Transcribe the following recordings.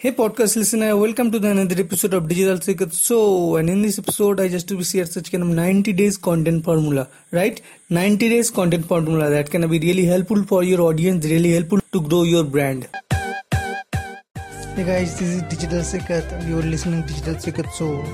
Hey podcast listener, welcome to the another episode of Digital Secrets. So, and in this episode, I just to be share such kind of 90 days content formula, right? 90 days content formula that can be really helpful for your audience, really helpful to grow your brand. Hey guys, this is Digital Secret, and you're listening to Digital Secret. So,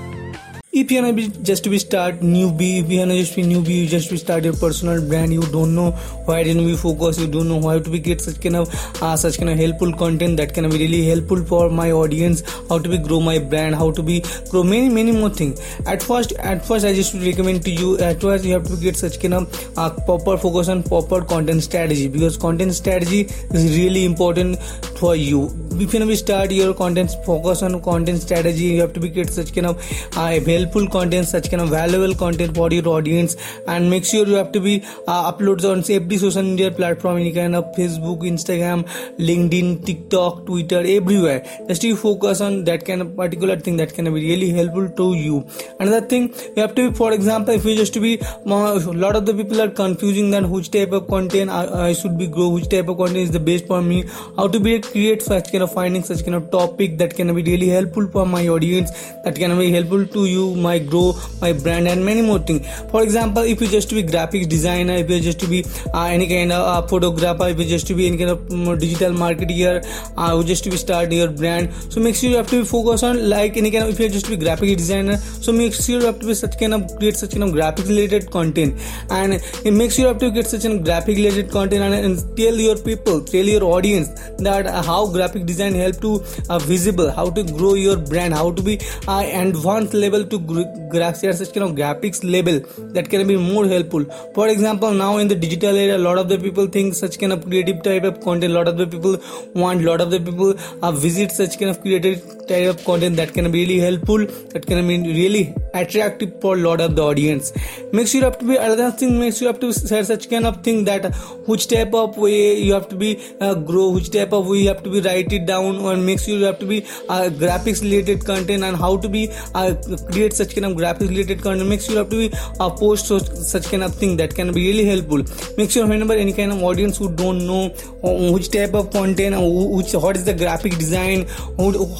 if you wanna be just to be start newbie if you wanna just be newbie you just to start your personal brand you don't know why didn't we focus you don't know how to be get such kind of uh, such kind of helpful content that can be really helpful for my audience how to be grow my brand how to be grow many many more things at first at first i just recommend to you at first you have to get such kind of uh, proper focus on proper content strategy because content strategy is really important for you. You know start your content focus on content strategy. You have to be get such kind of uh, helpful content such kind of valuable content for your audience. And make sure you have to be uh, uploads on every social media platform any kind of facebook instagram linkedin tiktok twitter everywhere. Just you focus on that kind of particular thing that can be really helpful to you. Another thing you have to be for example if you just to be uh, a lot of the people are confusing that which type of content I, I should be grow which type of content is the best for me how to be create such kind of finding such kind of topic that can be really helpful for my audience that can be helpful to you my grow my brand and many more things. For example if you just to be graphics designer if you just to be uh, any kind of uh, photographer if you just to be any kind of um, digital marketer uh, just to be start your brand so make sure you have to be focus on like any kind of if you just to be graphic designer so make sure you have to be such kind of create such kind of graphic related content. And it makes sure you have to get such kind of graphic related content and, and tell your people tell your audience that how graphic design help to uh, visible how to grow your brand how to be uh, advanced level to graphics such kind of graphics level that can be more helpful. For example now in the digital era a lot of the people think such kind of creative type of content a lot of the people want a lot of the people uh, visit such kind of creative type of content that can be really helpful that can be really attractive for a lot of the audience. Make sure you have to be another thing makes you have to share such kind of thing that which type of way you have to be uh, grow which type of way you have to be write it down or make sure you have to be uh, graphics related content and how to be uh, create such kind of graphics related content. Make sure you have to be uh, post such, such kind of thing that can be really helpful. Make sure whenever any kind of audience who don't know uh, which type of content which what is the graphic design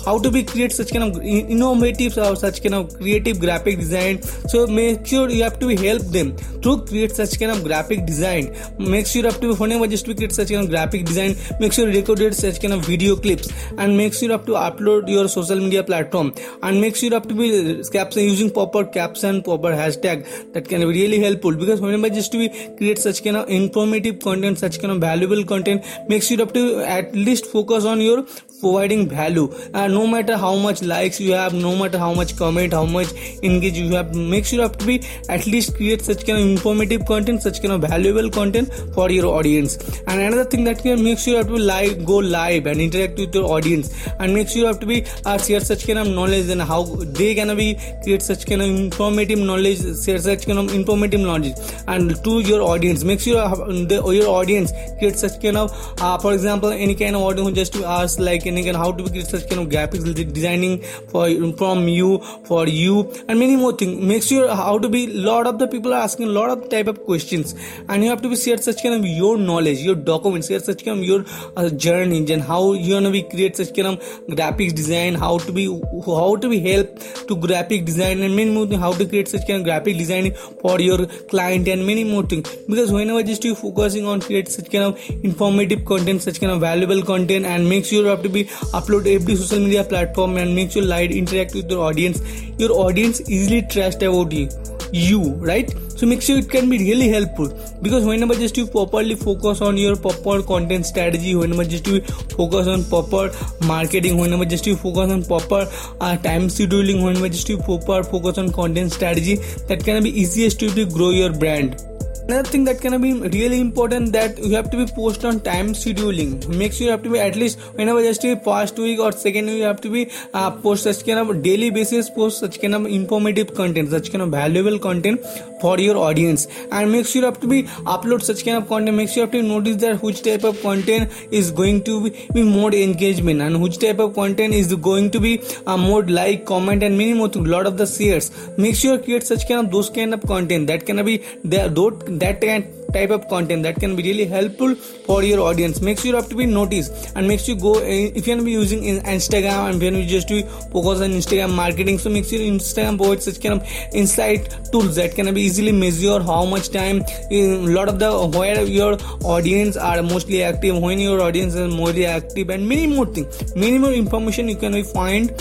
how to be create such kind of innovative or such kind of creative graphic design. So make sure you have to be help them to create such kind of graphic design. Make sure you have to be whenever just to create such kind of graphic design make sure you recorded such kind of video clips and make sure you have to upload your social media platform and make sure you have to be caption using proper caption proper hashtag. That can be really helpful because whenever just to be create such kind of informative content such kind of valuable content make sure you have to at least focus on your providing value. And no matter how much likes you have no matter how much comment how much engage you have make sure you have to be at least create such kind of informative content such kind of valuable content for your audience. And another thing that can make sure you have to live go live and interact with your audience. And make sure you have to be uh, share such kind of knowledge and how they gonna be create such kind of informative knowledge share such kind of informative knowledge. And to your audience make sure your audience create such kind of uh, for example any kind of audience who just to ask like kind of how to create such kind of graphics designing for from you for you and many more things. Make sure how to be lot of the people are asking a lot of type of questions. And you have to be share such kind of your knowledge your documents share such kind of your uh, journey and how you gonna be create such kind of graphics design how to be how to be help to graphic design and many more things how to create such kind of graphic design for your client and many more things. Because whenever just you focusing on create such kind of informative content such kind of valuable content and make sure you have to be upload every social media platform and make sure live interact with your audience your audience easily trust about you you right so make sure it can be really helpful because whenever just you properly focus on your proper content strategy whenever just you focus on proper marketing whenever just you focus on proper uh, time scheduling whenever just you proper focus on content strategy that can be easiest to grow your brand another thing that can be really important that you have to be post on time scheduling. Make sure you have to be at least whenever just a first week or second week you have to be uh, post such kind of daily basis post such kind of informative content such kind of valuable content for your audience. And make sure you have to be upload such kind of content. Make sure you have to notice that which type of content is going to be, be more engagement and which type of content is going to be uh, more like comment and many more lot of the shares. Make sure you create such kind of those kind of content that can be there that type of content that can be really helpful for your audience. Makes you have to be noticed and makes you go eh, if you're be using instagram and when you just do focus on instagram marketing so make sure instagram provides such kind of insight tools that can be easily measure how much time a lot of the where your audience are mostly active when your audience is more active and many more things many more information you can find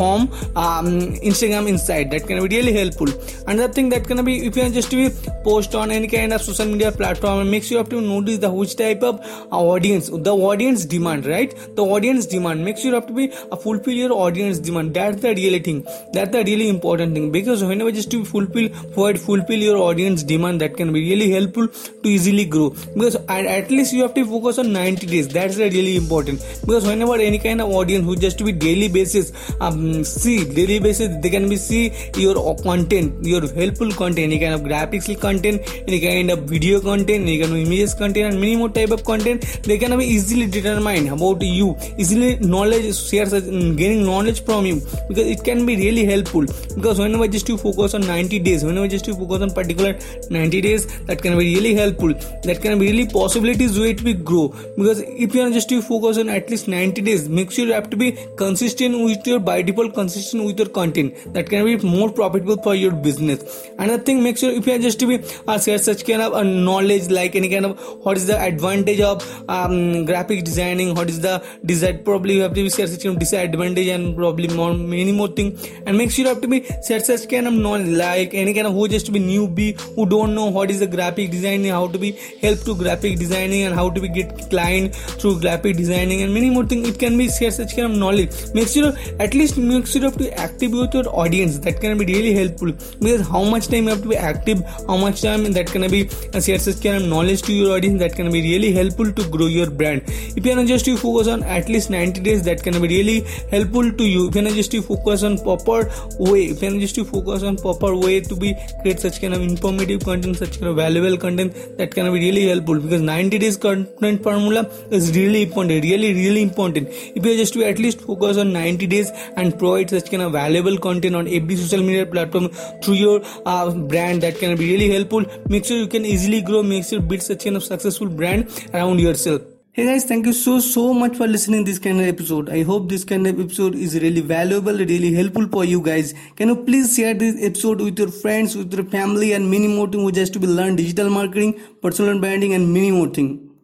um, Instagram Insight that can be really helpful. Another thing that can be if you are just to be post on any kind of social media platform and make sure you have to notice the which type of audience the audience demand right? The audience demand. Make sure you have to be uh, fulfill your audience demand. That's the really thing. That's the really important thing. Because whenever just to fulfill fulfill your audience demand that can be really helpful to easily grow. Because at least you have to focus on 90 days. That's really important. Because whenever any kind of audience who just to be daily basis um, see daily basis they can be see your content your helpful content. Any kind of graphics content any kind of video content any kind of images content and many more type of content they can be easily determined about you. Easily knowledge share uh, gaining knowledge from you because it can be really helpful. Because whenever just you focus on 90 days whenever just you focus on particular 90 days that can be really helpful. That can be really possibilities way to be grow. Because if you are just to focus on at least 90 days make sure you have to be consistent with your by default consistent with your content that can be more profitable for your business. Another thing make sure if you are just to be uh, share such kind of uh, knowledge like any kind of what is the advantage of um, graphic designing what is the design probably you have to be share such kind of disadvantage and probably more many more thing. And make sure you have to be share such kind of knowledge like any kind of who just to be newbie who don't know what is the graphic designing how to be help to graphic designing and how to be get client through graphic designing and many more things it can be share such kind of knowledge. Make sure at least make sure you have to active with your audience that can be really helpful because how much time you have to be active how much time that can be uh, share such kind of knowledge to your audience that can be really helpful to grow your brand if you are just to focus on at least 90 days that can be really helpful to you if you are just to focus on proper way if you are just to focus on proper way to be create such kind of informative content such kind of valuable content that can be really helpful because 90 days content formula is really important really really important if you are just to at least focus on 90 days and provide such kind of valuable content on every social media platform through your uh, brand that can be really helpful make sure you can easily grow make sure build such kind of successful brand around yourself Hey guys, thank you so so much for listening this kind of episode. I hope this kind of episode is really valuable, really helpful for you guys. Can you please share this episode with your friends, with your family, and many more things just to be learn digital marketing, personal branding, and many more things.